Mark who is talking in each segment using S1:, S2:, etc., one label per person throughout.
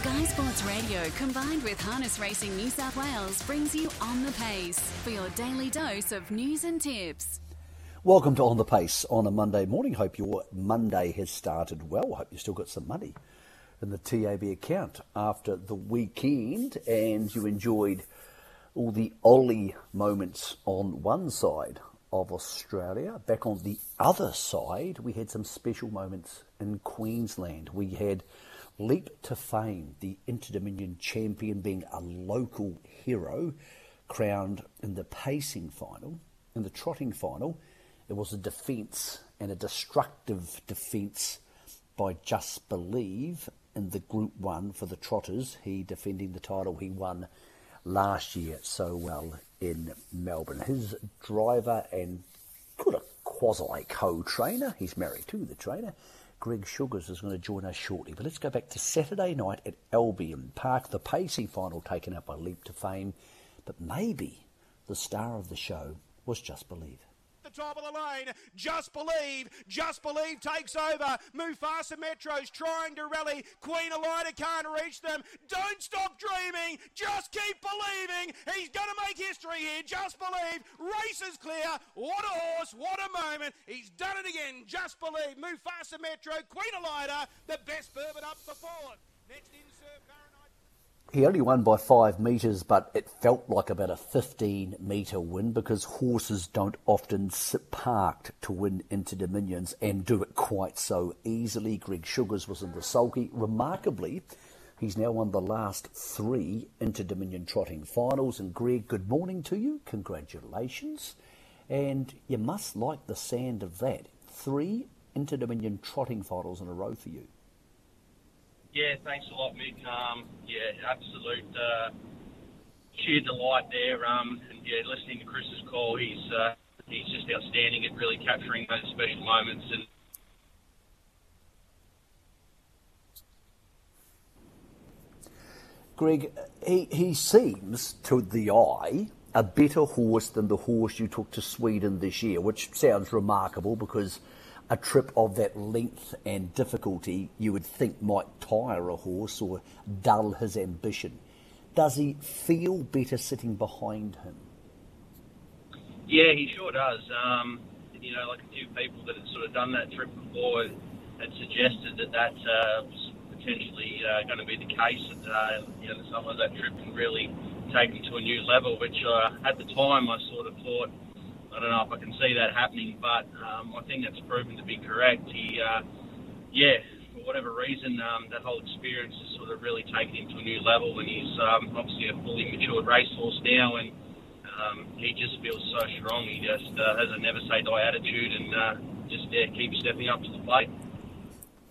S1: Sky Sports Radio combined with Harness Racing New South Wales brings you On the Pace for your daily dose of news and tips.
S2: Welcome to On the Pace on a Monday morning. Hope your Monday has started well. Hope you've still got some money in the TAB account after the weekend and you enjoyed all the Ollie moments on one side of Australia. Back on the other side, we had some special moments in Queensland. We had Leap to Fame, the Inter-Dominion champion being a local hero, crowned in the pacing final. In the trotting final, it was a defence and a destructive defence by Just Believe in the Group 1 for the Trotters. He defending the title he won last year so well in Melbourne. His driver and good a quasi co-trainer, he's married to the trainer, Greg Sugars is going to join us shortly. But let's go back to Saturday night at Albion Park, the pacing final taken up by Leap to Fame. But maybe the star of the show was Just Believe
S3: the top of the lane. Just believe. Just believe takes over. Mufasa Metro's trying to rally. Queen Elida can't reach them. Don't stop dreaming. Just keep believing. He's going to make history here. Just believe. Race is clear. What a horse. What a moment. He's done it again. Just believe. Mufasa Metro. Queen Elida. The best bourbon up for fourth. Next in.
S2: He only won by five metres, but it felt like about a 15 metre win because horses don't often sit parked to win Inter Dominions and do it quite so easily. Greg Sugars was in the sulky. Remarkably, he's now won the last three Inter Dominion trotting finals. And Greg, good morning to you. Congratulations. And you must like the sand of that. Three Inter Dominion trotting finals in a row for you.
S4: Yeah, thanks a lot, Mick. Um, yeah, absolute uh, sheer delight there. Um, and yeah, listening to Chris's call, he's uh, he's just outstanding at really capturing those special moments and.
S2: Greg, he, he seems to the eye a better horse than the horse you took to Sweden this year, which sounds remarkable because a trip of that length and difficulty you would think might tire a horse or dull his ambition. Does he feel better sitting behind him?
S4: Yeah, he sure does. Um, you know, like a few people that had sort of done that trip before had suggested that that uh, was potentially uh, going to be the case. That uh, you know, some of that trip can really take him to a new level, which uh, at the time I sort of thought I don't know if I can see that happening, but um, I think that's proven to be correct. He, uh, yeah, for whatever reason, um, that whole experience has sort of really taken him to a new level, and he's um, obviously a fully matured racehorse now, and um, he just feels so strong. He just uh, has a never say die attitude, and uh, just yeah, keeps stepping up to the plate.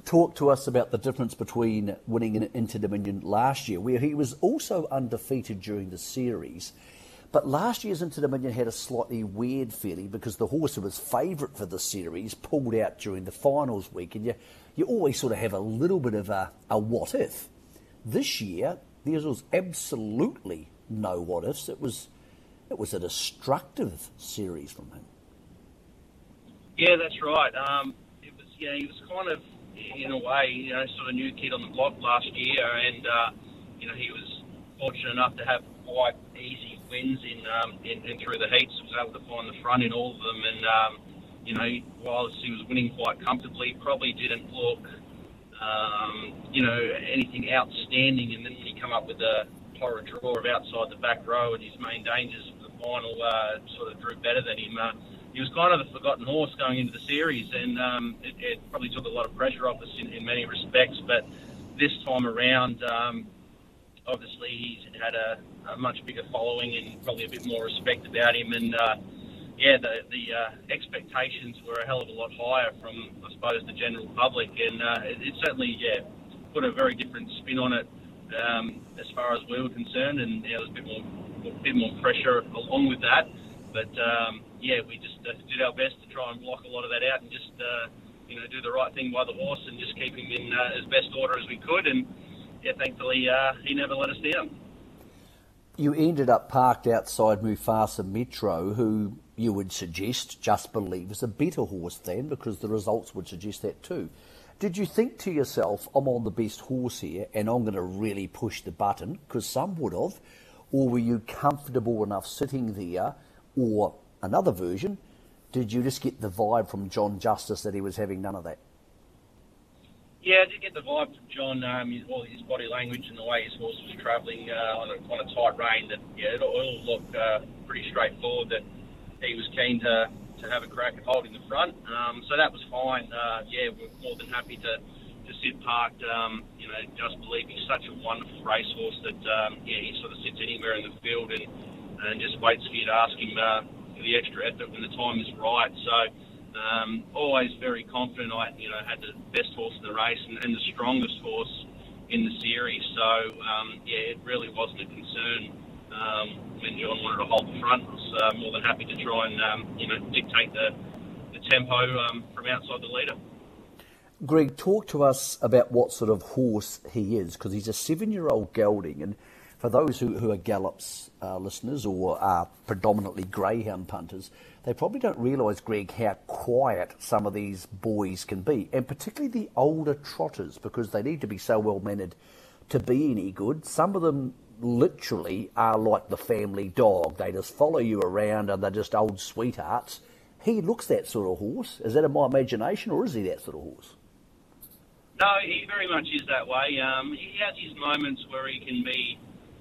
S2: Talk to us about the difference between winning an Inter Dominion last year, where he was also undefeated during the series but last year's Inter Dominion had a slightly weird feeling because the horse who was favourite for the series pulled out during the finals week, and you, you always sort of have a little bit of a, a what if. This year, there was absolutely no what ifs. It was, it was a destructive series from him.
S4: Yeah, that's right. Um, it was, yeah, he was kind of, in a way, you know, sort of new kid on the block last year, and uh, you know, he was fortunate enough to have quite easy wins in, um, in, in through the heats. Was able to find the front in all of them, and um, you know, while he was winning quite comfortably, probably didn't look, um, you know, anything outstanding. And then when he come up with a horror draw of outside the back row and his main dangers for the final uh, sort of drew better than him. Uh, he was kind of the forgotten horse going into the series, and um, it, it probably took a lot of pressure off us in, in many respects. But this time around, um, obviously he's had a, a, much bigger following and probably a bit more respect about him. And uh, yeah, the, the uh, expectations were a hell of a lot higher from, I suppose, the general public. And uh, it, it, certainly, yeah, put a very different spin on it um, as far as we were concerned. And yeah, there was a bit more, a bit more pressure along with that. But um, yeah, we just uh, did our best to try and block a lot of that out and just uh, you know do the right thing by the horse and just keep him in uh, as best order as we could. And yeah, thankfully uh, he never let us down.
S2: You ended up parked outside Mufasa Metro, who you would suggest, just believe, is a better horse then, because the results would suggest that too. Did you think to yourself, I'm on the best horse here and I'm going to really push the button? Because some would have. Or were you comfortable enough sitting there? Or another version, did you just get the vibe from John Justice that he was having none of that?
S4: Yeah, I did get the vibe from John, um, his, all his body language and the way his horse was travelling uh, on, a, on a tight rein. That yeah, it all looked uh, pretty straightforward. That he was keen to, to have a crack at holding the front. Um, so that was fine. Uh, yeah, we're more than happy to, to sit parked. Um, you know, just believe he's such a wonderful racehorse that um, yeah, he sort of sits anywhere in the field and and just waits for you to ask him uh, for the extra effort when the time is right. So. Um, always very confident. I, you know, had the best horse in the race and, and the strongest horse in the series. So um, yeah, it really wasn't a concern um, when John wanted to hold the front. I was uh, more than happy to try and um, you know dictate the the tempo um, from outside the leader.
S2: Greg, talk to us about what sort of horse he is, because he's a seven-year-old gelding, and for those who, who are Gallops uh, listeners or are predominantly greyhound punters, they probably don't realise, Greg, how quiet some of these boys can be, and particularly the older trotters, because they need to be so well mannered to be any good. Some of them literally are like the family dog. They just follow you around and they're just old sweethearts. He looks that sort of horse. Is that in my imagination, or is he that sort of horse?
S4: No, he very much is that way. Um, he has his moments where he can be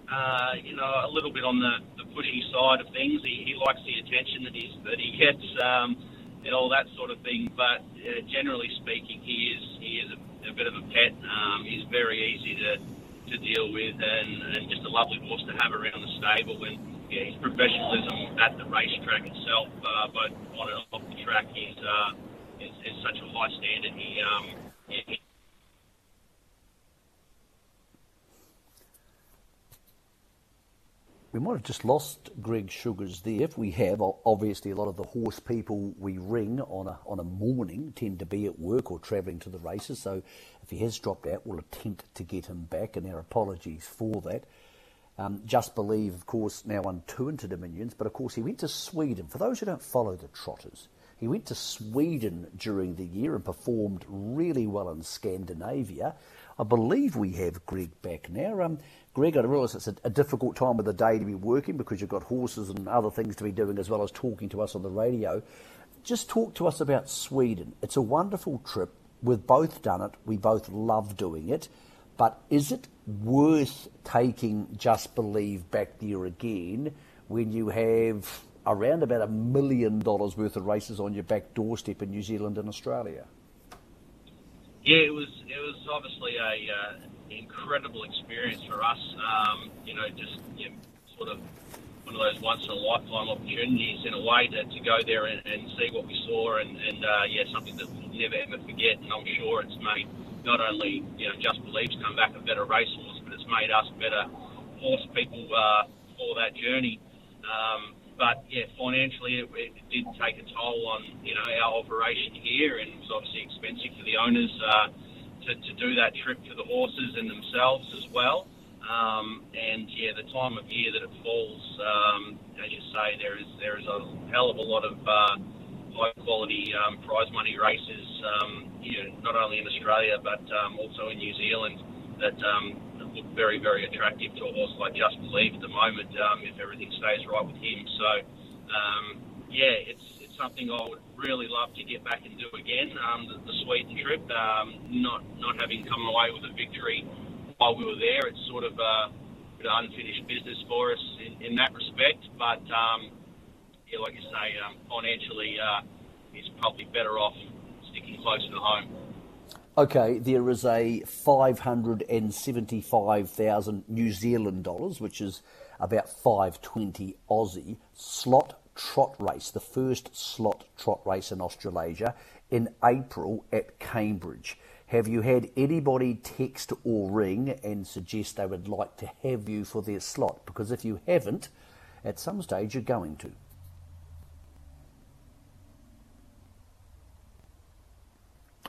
S4: uh, you know, a little bit on the, the pushy side of things. He, he likes the attention that, he's, that he gets um, and all that sort of thing. But uh, generally speaking, he is he is a, a bit of a pet. Um, he's very easy to, to deal with and, and just a lovely horse to have around the stable. And yeah, his professionalism at the racetrack itself, uh, both on and off the track, is, uh, is, is such a high standard. He, um, he
S2: we might have just lost Greg Sugars there. If we have, obviously a lot of the horse people we ring on a on a morning tend to be at work or travelling to the races. So if he has dropped out, we'll attempt to get him back, and our apologies for that. Um, just believe, of course, now on two Inter Dominions, but of course he went to Sweden. For those who don't follow the trotters, he went to Sweden during the year and performed really well in Scandinavia. I believe we have Greg back now. Um, Greg, I realise it's a, a, difficult time of the day to be working because you've got horses and other things to be doing as well as talking to us on the radio. Just talk to us about Sweden. It's a wonderful trip. We've both done it. We both love doing it. But is it worth taking Just Believe back there again when you have around about a million dollars worth of races on your back doorstep in New Zealand and Australia?
S4: Yeah, it was. It was obviously a uh, incredible experience for us. Um, you know, just you know, sort of one of those once in a lifetime opportunities in a way to, to go there and, and see what we saw, and, and uh, yeah, something that we'll never ever forget. And I'm sure it's made not only you know Just Believe's come back a better racehorse, but it's made us better horse people uh, for that journey. Um, but yeah, financially, it, it did take a toll on you know our operation here, and it was obviously expensive for the owners. Uh, to, to do that trip for the horses and themselves as well. Um, and yeah, the time of year that it falls, um, as you say, there is there is a hell of a lot of uh, high quality um, prize money races, um, you know, not only in Australia but um, also in New Zealand that um, look very very attractive to a horse like Just Believe at the moment um, if everything stays right with him. So um, yeah, it's it's something I would really love to get back and do again. Um, the, the Sweden trip, um, not not having come away with a victory while we were there, it's sort of a bit of unfinished business for us in, in that respect. But um, yeah, like you say, um, financially, uh, it's probably better off sticking closer to home.
S2: Okay, there is a 575,000 New Zealand dollars, which is about 520 Aussie slot trot race, the first slot trot race in Australasia, in April at Cambridge. Have you had anybody text or ring and suggest they would like to have you for their slot? Because if you haven't, at some stage you're going to.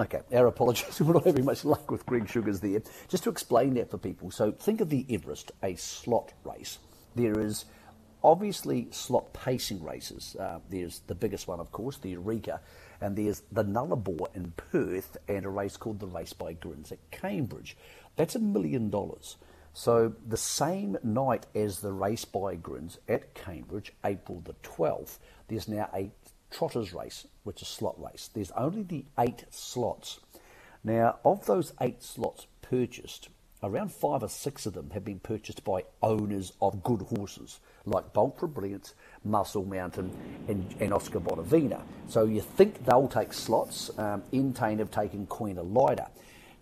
S2: Okay, our apologies. We're not having much luck with Greg Sugars there. Just to explain that for people. So think of the Everest, a slot race. There is obviously slot pacing races. Uh, there's the biggest one, of course, the Eureka, And there's the Nullarbor in Perth and a race called the Race by Grinz at Cambridge. That's a million dollars. So the same night as the Race by Grinz at Cambridge, April the 12th, there's now a trotters race, which is slot race. There's only the eight slots. Now, of those eight slots purchased, around five or six of them have been purchased by owners of good horses, like Bolt for Brilliance, Muscle Mountain, and, and Oscar Bonavena. So you think they'll take slots. Um, Entain have taken Queen Elida.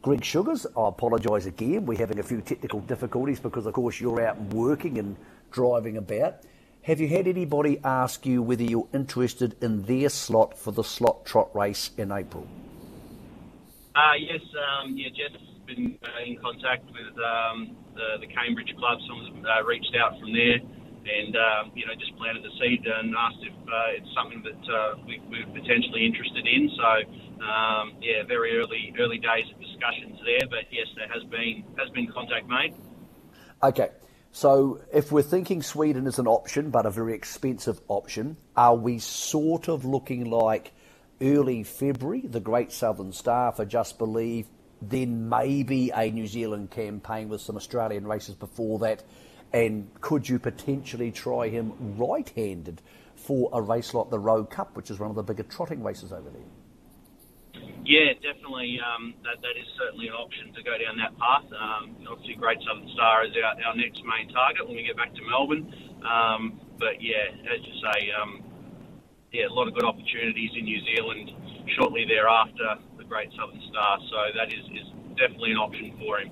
S2: Greg Sugars, I apologise again. We're having a few technical difficulties because, of course, you're out working and driving about. Have you had anybody ask you whether you're interested in their slot for the slot trot race in April?
S4: Uh, yes, um, yeah, Jeff's been uh, in contact with um, the, the Cambridge club. Someone's uh, reached out from there and, um, you know, just planted the seed and asked if uh, it's something that uh, we, we're potentially interested in. So, um, yeah, very early early days of discussions there, but yes, there has been has been contact made.
S2: Okay. So, if we're thinking Sweden is an option, but a very expensive option, are we sort of looking like early February, the Great Southern Star for Just Believe, then maybe a New Zealand campaign with some Australian races before that. And could you potentially try him right handed for a race like the Rowe Cup, which is one of the bigger trotting races over there?
S4: Yeah, definitely. Um, that, that is certainly an option to go down that path. Um, obviously, Great Southern Star is our, our next main target when we get back to Melbourne. Um, but yeah, as you say, um, yeah, a lot of good opportunities in New Zealand shortly thereafter the Great Southern Star. So that is, is definitely an option for him.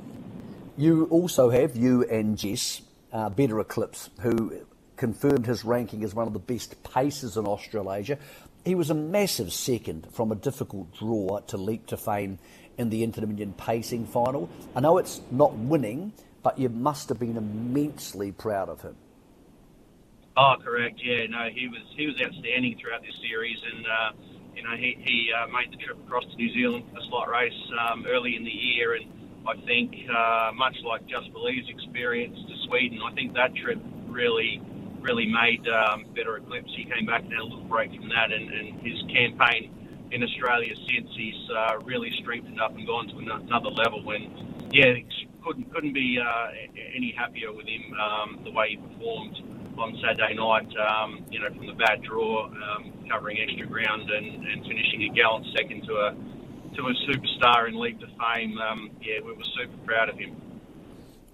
S2: You also have, you and Jess, uh, Better Eclipse, who confirmed his ranking as one of the best pacers in Australasia. He was a massive second from a difficult draw to leap to fame in the Inter Dominion pacing final. I know it's not winning, but you must have been immensely proud of him.
S4: Oh, correct. Yeah, no, he was he was outstanding throughout this series, and uh, you know he he uh, made the trip across to New Zealand for the slot race um, early in the year, and I think uh, much like Just Believe's experience to Sweden, I think that trip really really made um, Better Eclipse. He came back and had a little break from that, and, and his campaign in Australia since he's uh, really strengthened up and gone to another level. And yeah, couldn't couldn't be uh, any happier with him um, the way he performed on Saturday night, um, you know, from the bad draw, um, covering extra ground and, and finishing a gallant second to a to a superstar in Leap to Fame. Um, yeah, we were super proud of him.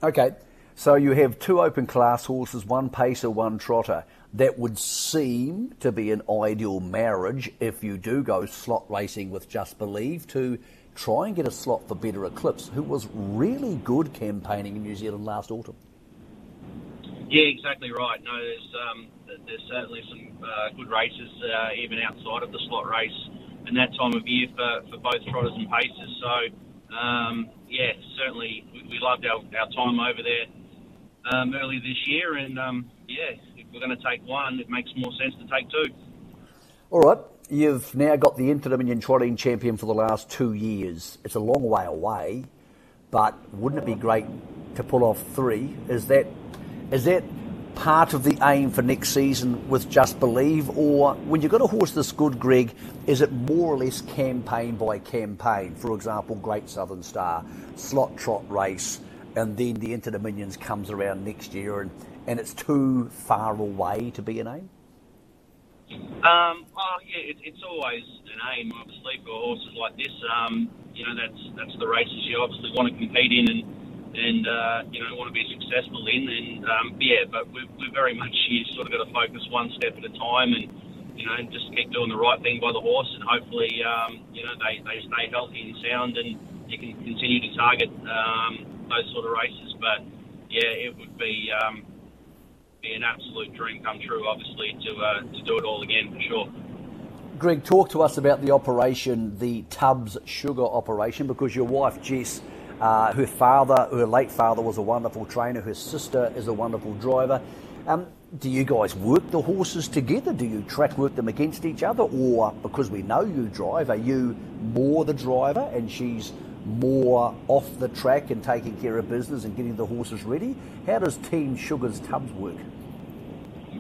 S2: Okay, so you have two open class horses, one pacer, one trotter. That would seem to be an ideal marriage if you do go slot racing with Just Believe to try and get a slot for Better Eclipse, who was really good campaigning in New Zealand last autumn.
S4: Yeah, exactly right. No, there's um, there's certainly some uh, good races uh, even outside of the slot race and that time of year for, for both trotters and pacers. So um, yeah, certainly we, we loved our, our time over there um, early this year, and um, yeah, if we're going to take one, it makes more sense to take two.
S2: All right. You've now got the Inter Dominion Trotting Champion for the last two years. It's a long way away, but wouldn't it be great to pull off three? Is that is that part of the aim for next season with Just Believe, or when you've got a horse this good, Greg, is it more or less campaign by campaign? For example, Great Southern Star, slot trot race, and then the Inter Dominions comes around next year, and, and it's too far away to be an aim?
S4: Um, oh yeah, it, it's always an aim, obviously, for horses like this. Um, you know, that's that's the races you obviously want to compete in, and and uh, you know want to be successful in. And um, yeah, but we're, we're very much you sort of got to focus one step at a time, and you know just keep doing the right thing by the horse, and hopefully um, you know they, they stay healthy and sound, and you can continue to target um, those sort of races. But yeah, it would be um, be an absolute dream come true, obviously, to uh, to do it all again for sure.
S2: Greg, talk to us about the operation, the Tubbs Sugar operation, because your wife Jess uh, her father, her late father, was a wonderful trainer. Her sister is a wonderful driver. Um, do you guys work the horses together? Do you track work them against each other? Or because we know you drive, are you more the driver and she's more off the track and taking care of business and getting the horses ready? How does Team Sugars Tubbs work?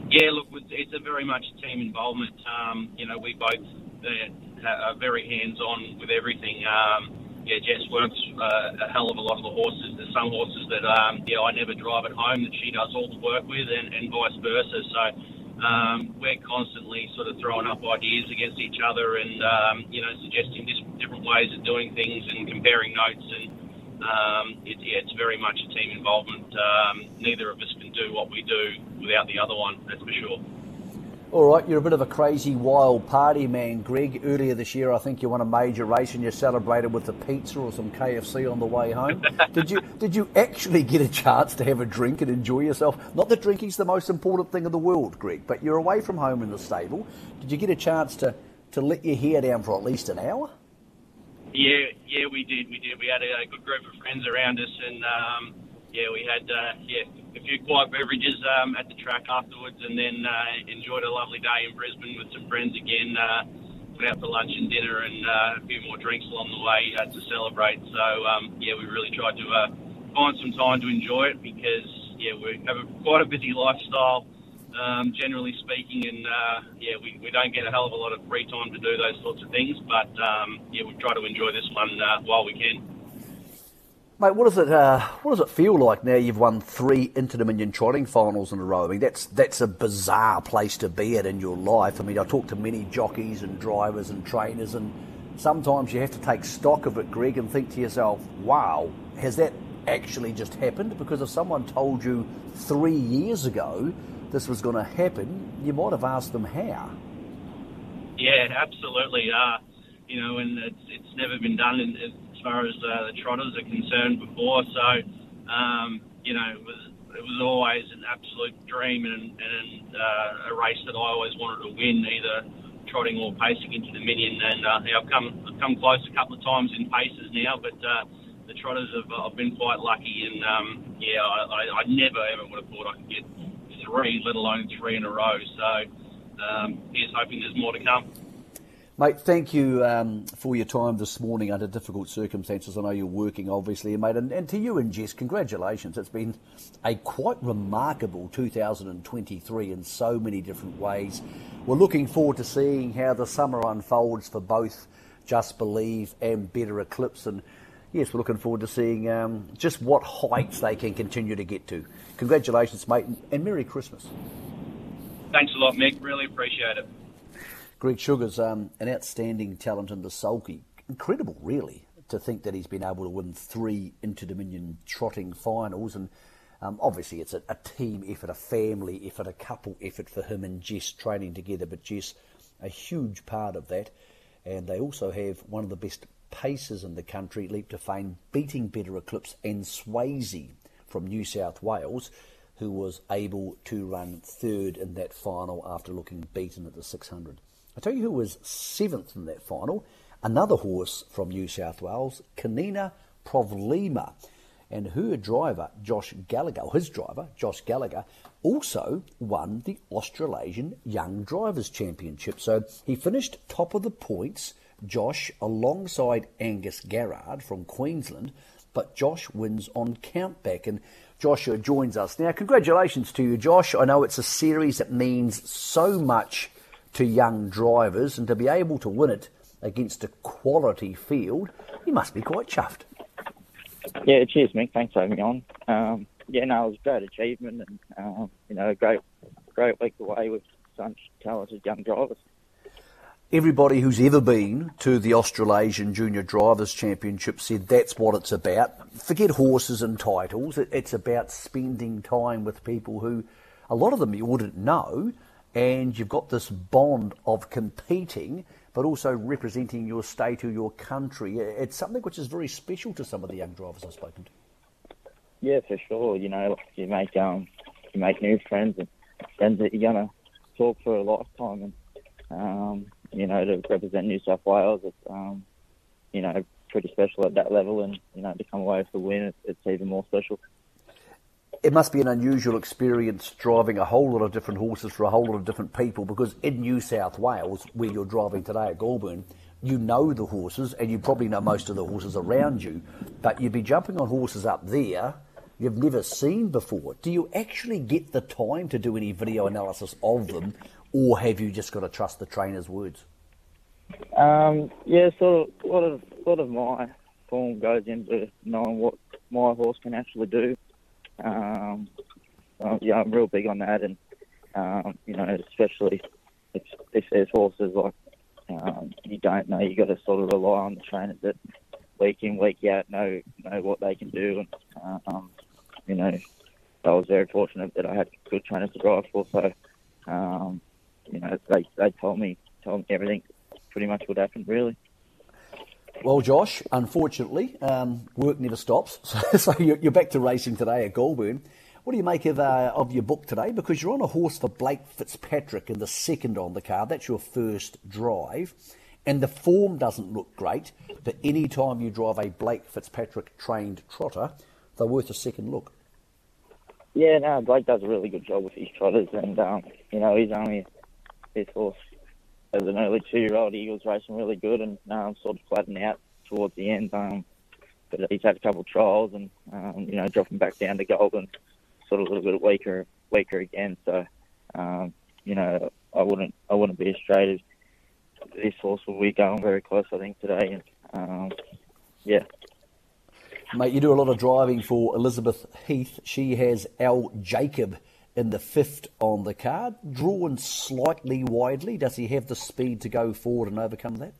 S4: Yeah, look, it's a very much team involvement. Um, you know, we both uh, are very hands-on with everything. Um, yeah, Jess works uh, a hell of a lot of the horses. There's some horses that um, yeah I never drive at home that she does all the work with, and, and vice versa. So um, we're constantly sort of throwing up ideas against each other, and um, you know suggesting different ways of doing things and comparing notes. And um, it, yeah, it's very much a team involvement. Um, neither of us can do what we do without the other one. That's for sure.
S2: All right, you're a bit of a crazy, wild party man, Greg. Earlier this year, I think you won a major race and you celebrated with a pizza or some KFC on the way home. did you did you actually get a chance to have a drink and enjoy yourself? Not that drinking's the most important thing in the world, Greg, but you're away from home in the stable. Did you get a chance to, to let your hair down for at least an hour?
S4: Yeah, yeah, we did. We did. We had a, a good group of friends around us, and um, yeah, we had uh, yeah a few quiet beverages um, at the track afterwards, and then uh, enjoyed a lovely day in Brisbane with some friends again. Uh, went out for lunch and dinner, and uh, a few more drinks along the way uh, to celebrate. So um, yeah, we really tried to uh, find some time to enjoy it because yeah, we have a, quite a busy lifestyle. Um, generally speaking, and uh, yeah, we, we don't get a hell of a lot of free time to do those sorts of things, but um, yeah, we try to enjoy this one uh, while we can.
S2: Mate, what does it uh, what does it feel like now? You've won three Inter Dominion trotting finals in a row. I mean, that's that's a bizarre place to be at in your life. I mean, I talk to many jockeys and drivers and trainers, and sometimes you have to take stock of it, Greg, and think to yourself, "Wow, has that actually just happened?" Because if someone told you three years ago this was going to happen, you might have asked them how.
S4: Yeah, absolutely. Uh, you know, and it's it's never been done in, far as uh, the trotters are concerned before. So, um, you know, it was it was always an absolute dream and, and uh, a race that I always wanted to win, either trotting or pacing Inter Dominion. And uh, yeah, I've come I've come close a couple of times in paces now, but uh, the trotters have I've been quite lucky. And um, yeah, I, I, I never ever would have thought I could get three, let alone three in a row. So um, here's hoping there's more to come.
S2: Mate, thank you um, for your time this morning under difficult circumstances. I know you're working, obviously, mate. And, and, to you and Jess, congratulations. It's been a quite remarkable 2023 in so many different ways. We're looking forward to seeing how the summer unfolds for both Just Believe and Better Eclipse. And yes, we're looking forward to seeing um, just what heights they can continue to get to. Congratulations, mate, and Merry Christmas.
S4: Thanks a lot, Mick. Really appreciate it.
S2: Greg Sugars um, an outstanding talent in the sulky. Incredible, really, to think that he's been able to win three Inter Dominion trotting finals. And um, obviously, it's a, a, team effort, a family effort, a couple effort for him and Jess training together. But Jess, a huge part of that. And they also have one of the best paces in the country, leap to fame, beating Better Eclipse and Swayzee from New South Wales, who was able to run third in that final after looking beaten at the 600. I tell you who was seventh in that final. Another horse from New South Wales, Kanina Provlima. And her driver, Josh Gallagher, his driver, Josh Gallagher, also won the Australasian Young Drivers Championship. So he finished top of the points, Josh, alongside Angus Garrard from Queensland. But Josh wins on countback. And Joshua joins us now. Congratulations to you, Josh. I know it's a series that means so much to young drivers, and to be able to win it against a quality field, you must be quite chuffed.
S5: Yeah, cheers, Mick. Thanks for having me on. Um, yeah, no, it was a great achievement, and um, you know, a great, great week away with such talented young drivers.
S2: Everybody who's ever been to the Australasian Junior Drivers Championship said that's what it's about. Forget horses and titles. It's about spending time with people who, a lot of them you wouldn't know, and you've got this bond of competing but also representing your state or your country. It's something which is very special to some of the young drivers I've spoken to.
S5: Yeah, for sure. You know, you make um, you make new friends and friends that you're gonna talk for a lifetime, and um, you know, to represent New South Wales, it's um, you know, pretty special at that level, and you know, to come away with the win, it's, it's even more special
S2: it must be an unusual experience driving a whole lot of different horses for a whole lot of different people because in New South Wales, where you're driving today at Goulburn, you know the horses and you probably know most of the horses around you, but you'd be jumping on horses up there you've never seen before. Do you actually get the time to do any video analysis of them, or have you just got to trust the trainer's words?
S5: Um, yeah, of, a lot of, a lot of my form goes into knowing what my horse can actually do. Um, uh, yeah, I'm real big on that, and um, you know, especially if, if there's horses like um, you don't know, you got to sort of rely on the trainers that week in week out know know what they can do, and um, you know, I was very fortunate that I had good trainers to drive for. So, um, you know, they they told me told me everything pretty much would happen really.
S2: Well, Josh, unfortunately, um, work never stops. So, so you're, back to racing today at Goulburn. What do you make of, uh, of your book today? Because you're on a horse for Blake Fitzpatrick in the second on the card. That's your first drive. And the form doesn't look great, but any time you drive a Blake Fitzpatrick trained trotter, they're worth a second look.
S5: Yeah, no, Blake does a really good job with his trotters, and um, you know he's only his horse as an early two-year-old. He was racing really good, and um, sort of flattened out towards the end. Um, but he's had a couple of trials, and um, you know dropping back down to Goulburn, sort of a little bit weaker, weaker again. So um, you know I wouldn't I wouldn't be straight this horse will be going very close, I think, today. And um, yeah.
S2: Mate, you do a lot of driving for Elizabeth Heath. She has Al Jacob in the fifth on the card, drawn slightly widely. Does he have the speed to go forward and overcome that?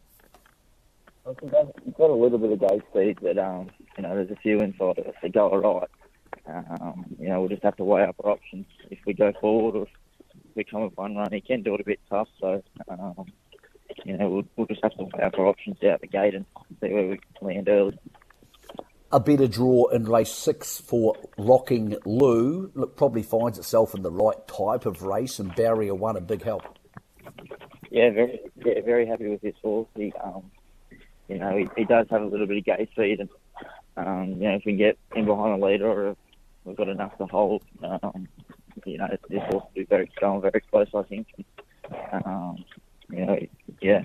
S5: I think He's got a little bit of go speed, but um, you know, there's a few inside of us that go all right. Um, you know, we'll just have to weigh up our options if we go forward or if we come with one run. He can do it a bit tough, so um, you know, we'll, we'll just have to weigh up our options out the gate and see where we land early.
S2: A better draw in race six for Rocking Lou. Look, probably finds itself in the right type of race, and Barrier One a big help.
S5: Yeah, very, yeah, very happy with this horse. He, um, you know, he, he does have a little bit of gate speed, and um, you know, if we get in behind a leader, or we've got enough to hold, um, you know, this horse will be very strong, very close, I think. Um, you know, yeah.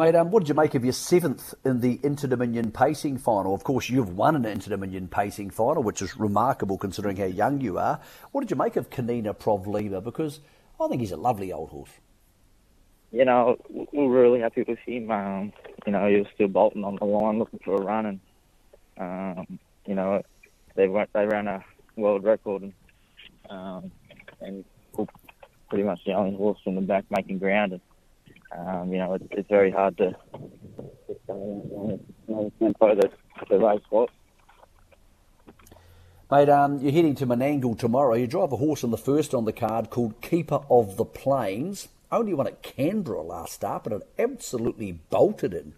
S2: Mate, um, what did you make of your seventh in the Inter-Dominion pacing final? Of course, you've won an Inter-Dominion pacing final, which is remarkable considering how young you are. What did you make of Kanina Provleva? Because I think he's a lovely old horse.
S5: You know, we're really happy with him. Um, you know, he was still bolting on the line looking for a run, and um, you know, they they ran a world record, and um, and pretty much the only horse from the back making ground. And, um, you know, it's, it's very hard to tempo the, the race was.
S2: Mate, um, you're heading to Menangle tomorrow. You drive a horse in the first on the card called Keeper of the Plains. Only won at Canberra last start, but it absolutely bolted in.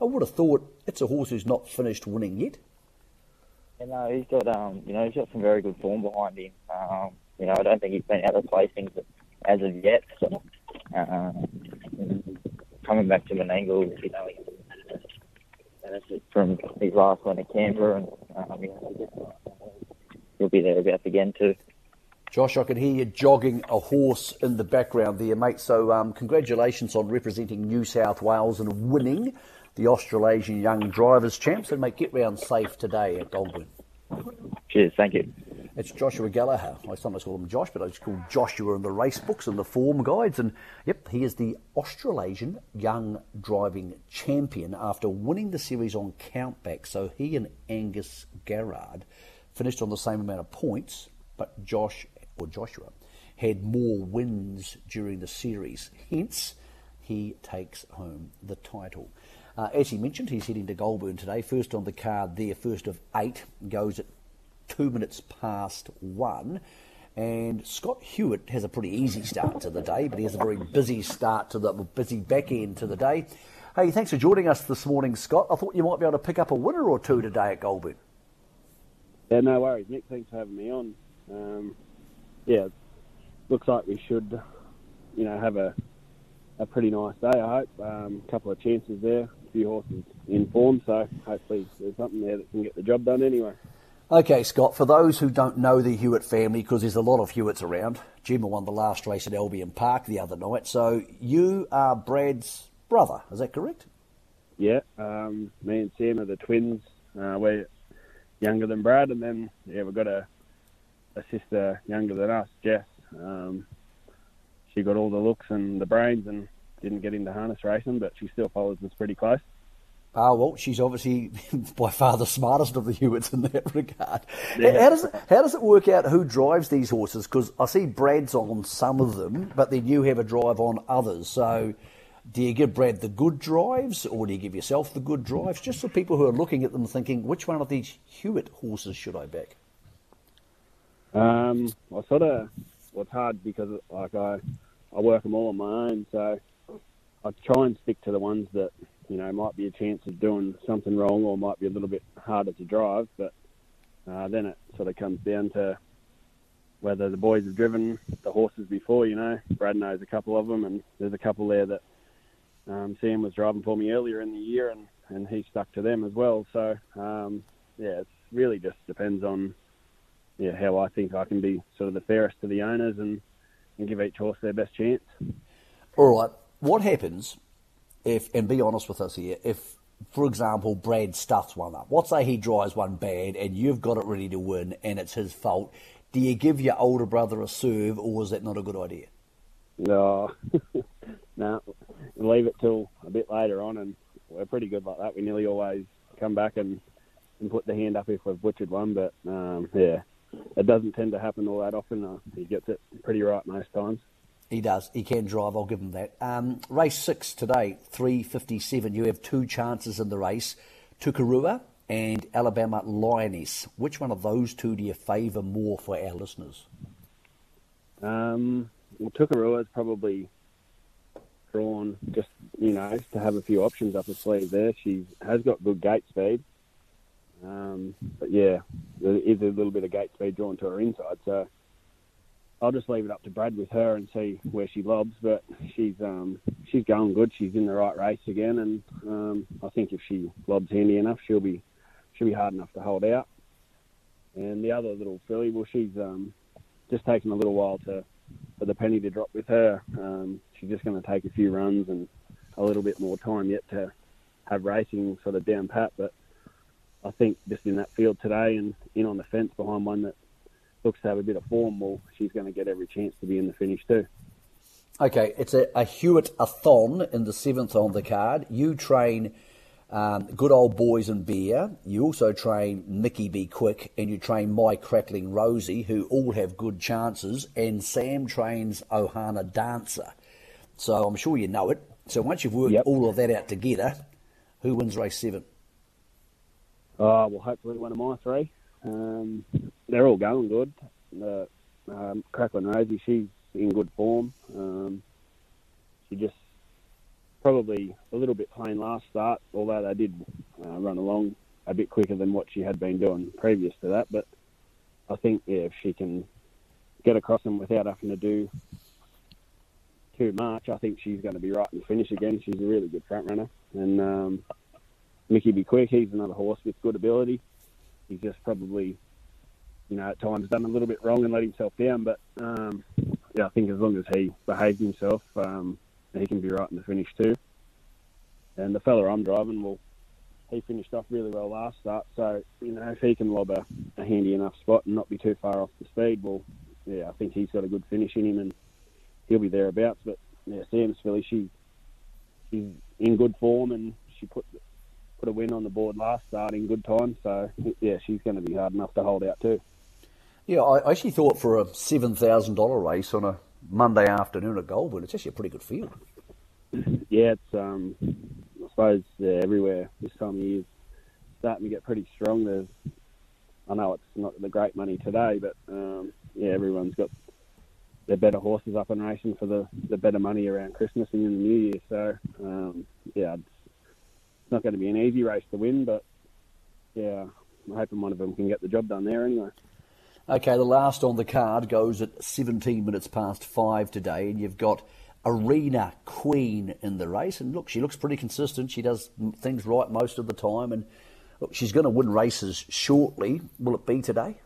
S2: I would have thought it's a horse who's not finished winning yet.
S5: You know, he's got um, you know, he's got some very good form behind him. Um, you know, I don't think he's been out of placings as of yet. So, coming back to Menangle, you know, benefit from his last one at Canberra, and um, you know, he'll be there about again too.
S2: Josh, I can hear you jogging a horse in the background there, mate. So, um, congratulations on representing New South Wales and winning the Australasian Young Drivers Champs. And, mate, get round safe today at Goulburn.
S5: Cheers, thank you.
S2: It's Joshua Gallagher. I sometimes call him Josh, but I just call Joshua in the race books and the form guides. And yep, he is the Australasian Young Driving Champion after winning the series on countback. So he and Angus Garrard finished on the same amount of points, but Josh or Joshua had more wins during the series. Hence, he takes home the title. Uh, as he mentioned, he's heading to Goulburn today. First on the card there, first of eight, goes at two minutes past one. And Scott Hewitt has a pretty easy start to the day, but he has a very busy start to the busy back end to the day. Hey, thanks for joining us this morning, Scott. I thought you might be able to pick up a winner or two today at Goulburn.
S6: Yeah, no worries, Mick. Thanks for having me on. Um, yeah, looks like we should, you know, have a a pretty nice day. I hope. A um, couple of chances there, a few horses in form, so hopefully there's something there that can get the job done anyway.
S2: Okay, Scott, for those who don't know the Hewitt family, because there's a lot of Hewitts around, Gemma won the last race at Albion Park the other night, so you are Brad's brother, is that correct?
S6: Yeah, um, me and Sam are the twins. Uh, we're younger than Brad, and then, yeah, we've got a, a sister younger than us, Jess. Um, she got all the looks and the brains, and didn't get into harness racing, but she still follows us pretty close.
S2: Ah, well, she's obviously by far the smartest of the Hewitts in that regard. Yeah. How, does it, how does it work out who drives these horses? Because I see Brad's on some of them, but then you have a drive on others. So do you give Brad the good drives or do you give yourself the good drives? Just for people who are looking at them thinking, which one of these Hewitt horses should I back?
S6: Um, I sort of, well, it's hard because like I, I work them all on my own, so I try and stick to the ones that you know, might be a chance of doing something wrong or might be a little bit harder to drive. But uh, then it sort of comes down to whether the boys have driven the horses before. You know, Brad knows a couple of them, and there's a couple there that um, Sam was driving for me earlier in the year, and and he stuck to them as well. So um, yeah, it really just depends on yeah how I think I can be sort of the fairest to the owners and and give each horse their best chance.
S2: All right. What happens if, and be honest with us here, if, for example, Brad stuffs one up, let's say he drives one bad and you've got it ready to win and it's his fault, do you give your older brother a serve or is that not a good idea?
S6: No, no, leave it till a bit later on, and we're pretty good like that. We nearly always come back and, and put the hand up if we've butchered one, but um, yeah, it doesn't tend to happen all that often. Uh, he gets it pretty right most times.
S2: He does. He can drive. I'll give him that. Um, race six today, three fifty-seven. You have two chances in the race: Tukarua and Alabama Lioness. Which one of those two do you favour more for our listeners?
S6: Um, well, Tukarua is probably drawn just you know to have a few options up her sleeve there. She has got good gate speed. Um, but yeah, there is a little bit of gate speed drawn to her inside, so I'll just leave it up to Brad with her and see where she lobs. But she's um, she's going good. She's in the right race again, and um, I think if she lobs handy enough, she'll be she'll be hard enough to hold out. And the other little filly, well, she's um, just taken a little while to for the penny to drop with her. Um, she's just going to take a few runs and a little bit more time yet to have racing sort of down pat. But I think just in that field today and in on the fence behind one that looks to have a bit of form, well, she's going to get every chance to be in the finish too.
S2: Okay, it's a, a Hewitt a thon in the seventh on the card. You train um, good old boys and beer. You also train Mickey Be Quick, and you train My Cracklin Rosie, who all have good chances. And Sam trains Ohana Dancer. So I'm sure you know it. So once you've worked yep. all of that out together, who wins race seven?
S6: Oh, well, hopefully one of my three. Um, they're all going good. The um, Cracklin Rosie, she's in good form. Um, she just probably a little bit plain last start, although they did uh, run along a bit quicker than what she had been doing previous to that. But I think yeah, if she can get across them without having to do too much, I think she's going to be right in the finish again. She's a really good front runner. And um, Mickey Be Quick, he's another horse with good ability he's just probably, you know, at times done a little bit wrong and let himself down. But um, yeah, I think as long as he behaves himself, um, he can be right in the finish too. And the fella I'm driving, well, he finished off really well last start. So you know, if he can lob a, a handy enough spot and not be too far off the speed, well, yeah, I think he's got a good finish in him and he'll be thereabouts. But yeah, Sam's filly, she she's in good form and she put put a win on the board last start in good time. So yeah, she's going to be hard enough to hold out too.
S2: Yeah, I actually thought for a seven thousand dollar race on a Monday afternoon at Goulburn, it's actually a pretty good field.
S6: Yeah, it's um, I suppose yeah, everywhere this time of year is starting to get pretty strong. There's, I know it's not the great money today, but um, yeah, everyone's got their better horses up and racing for the, the better money around Christmas and in the New Year. So um, yeah, it's not going to be an easy race to win, but yeah, I'm hoping one of them can get the job done there anyway.
S2: Okay, the last on the card goes at 17 minutes past five today, and you've got Arena Queen in the race. And look, she looks pretty consistent. She does things right most of the time, and look, she's going to win races shortly. Will it be today?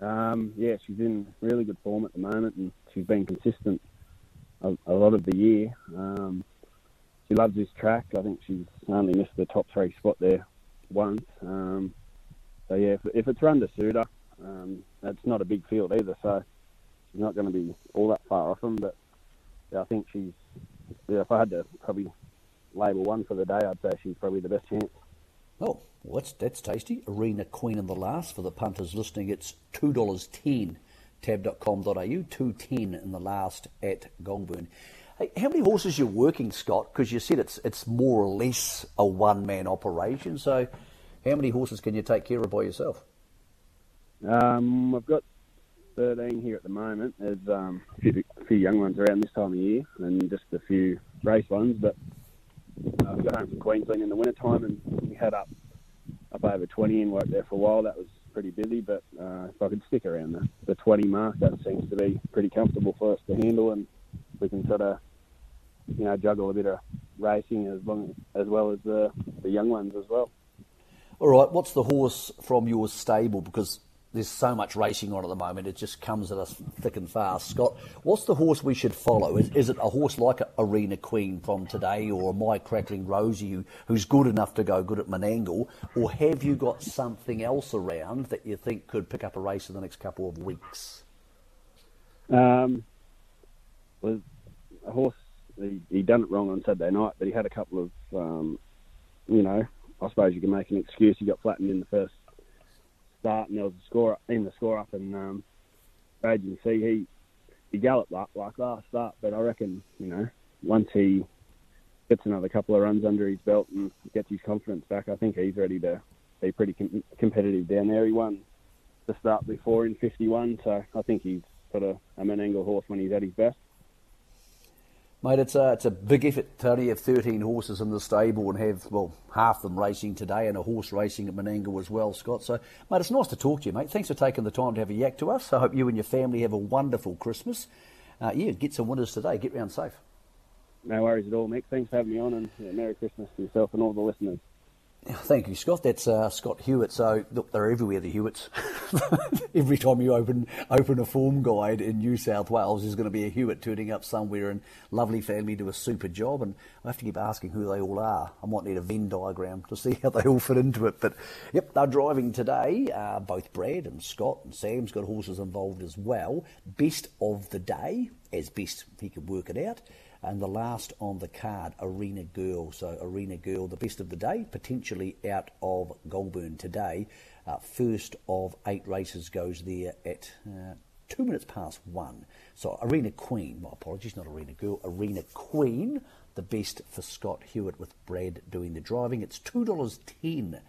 S6: Um, yeah, she's in really good form at the moment, and she's been consistent a, a lot of the year. Um, she loves this track. I think she's only missed the top three spot there once. Um, so yeah, if, if, it's run to suit her, um, that's not a big field either. So she's not going to be all that far off them. But yeah, I think she's yeah, if I had to probably label one for the day, I'd say she's probably the best chance.
S2: Oh, that's, that's tasty. Arena Queen in the last. For the punters listening, it's $2.10, tab.com.au, 210 in the last at Goulburn. Hey, how many horses you're working, Scott? Because you said it's it's more or less a one man operation. So, how many horses can you take care of by yourself?
S6: Um, I've got 13 here at the moment. There's um, a, few, a few young ones around this time of year, and just a few race ones. But uh, I got home from Queensland in the winter time, and we had up up over 20 and worked there for a while. That was pretty busy, but uh, if I could stick around the, the 20 mark, that seems to be pretty comfortable for us to handle, and we can sort of you know, juggle a bit of racing as long as well as the the young ones as well.
S2: All right, what's the horse from your stable? Because there's so much racing on at the moment, it just comes at us thick and fast. Scott, what's the horse we should follow? Is, is it a horse like Arena Queen from today, or My Cracklin Rosie, who, who's good enough to go good at Menangle, or have you got something else around that you think could pick up a race in the next couple of weeks?
S6: Um, was a horse he, he done it wrong on Saturday night, but he had a couple of, um, you know, I suppose you can make an excuse. He got flattened in the first start, and there was a score in the score up, and um, Raging Sea he he galloped like, like last start, but I reckon you know once he gets another couple of runs under his belt and gets his confidence back, I think he's ready to be pretty com- competitive down there. He won the start before in 51, so I think he's sort of a Menangle horse when he's at his best.
S2: Mate, it's a, it's a big effort to only have 13 horses in the stable and have, well, half them racing today and a horse racing at Menangle as well, Scott. So, mate, it's nice to talk to you, mate. Thanks for taking the time to have a yak to us. I hope you and your family have a wonderful Christmas. Uh, yeah, get some winners today. Get round safe.
S6: No worries at all, Mick. Thanks for having me on and yeah, Merry Christmas to yourself and all the listeners.
S2: Thank you, Scott. That's uh, Scott Hewitt. So look, they're everywhere. The Hewitts. Every time you open open a form guide in New South Wales, there's going to be a Hewitt turning up somewhere, and lovely family do a super job. And I have to keep asking who they all are. I might need a Venn diagram to see how they all fit into it. But yep, they're driving today. Uh, both Brad and Scott and Sam's got horses involved as well. Best of the day, as best he could work it out. And the last on the card, Arena Girl. So Arena Girl, the best of the day, potentially out of Goulburn today. Uh, first of eight races goes there at uh, two minutes past one. So Arena Queen, my apologies, not Arena Girl, Arena Queen, the best for Scott Hewitt with Brad doing the driving. It's $2.10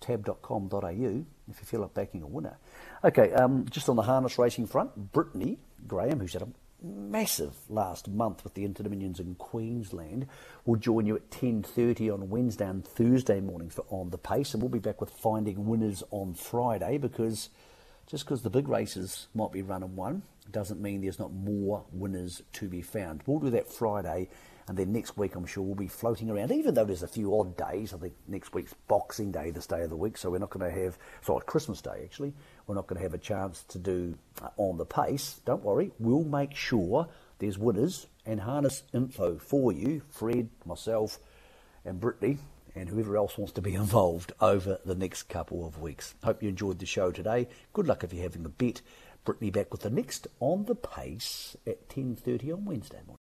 S2: tab.com.au if you feel like backing a winner. Okay, um, just on the harness racing front, Brittany Graham, who's had a massive last month with the Inter Dominions in Queensland. We'll join you at 10.30 on Wednesday and Thursday morning for On The Pace, and we'll be back with finding winners on Friday because just because the big races might be run and won doesn't mean there's not more winners to be found. We'll do that Friday and then next week, I'm sure we'll be floating around, even though there's a few odd days. I think next week's Boxing Day, this day of the week, so we're not going to have, sorry, Christmas Day actually, we're not going to have a chance to do uh, on the pace. Don't worry, we'll make sure there's winners and harness info for you, Fred, myself, and Brittany, and whoever else wants to be involved over the next couple of weeks. Hope you enjoyed the show today. Good luck if you're having a bet. Brittany back with the next on the pace at 10.30 on Wednesday morning.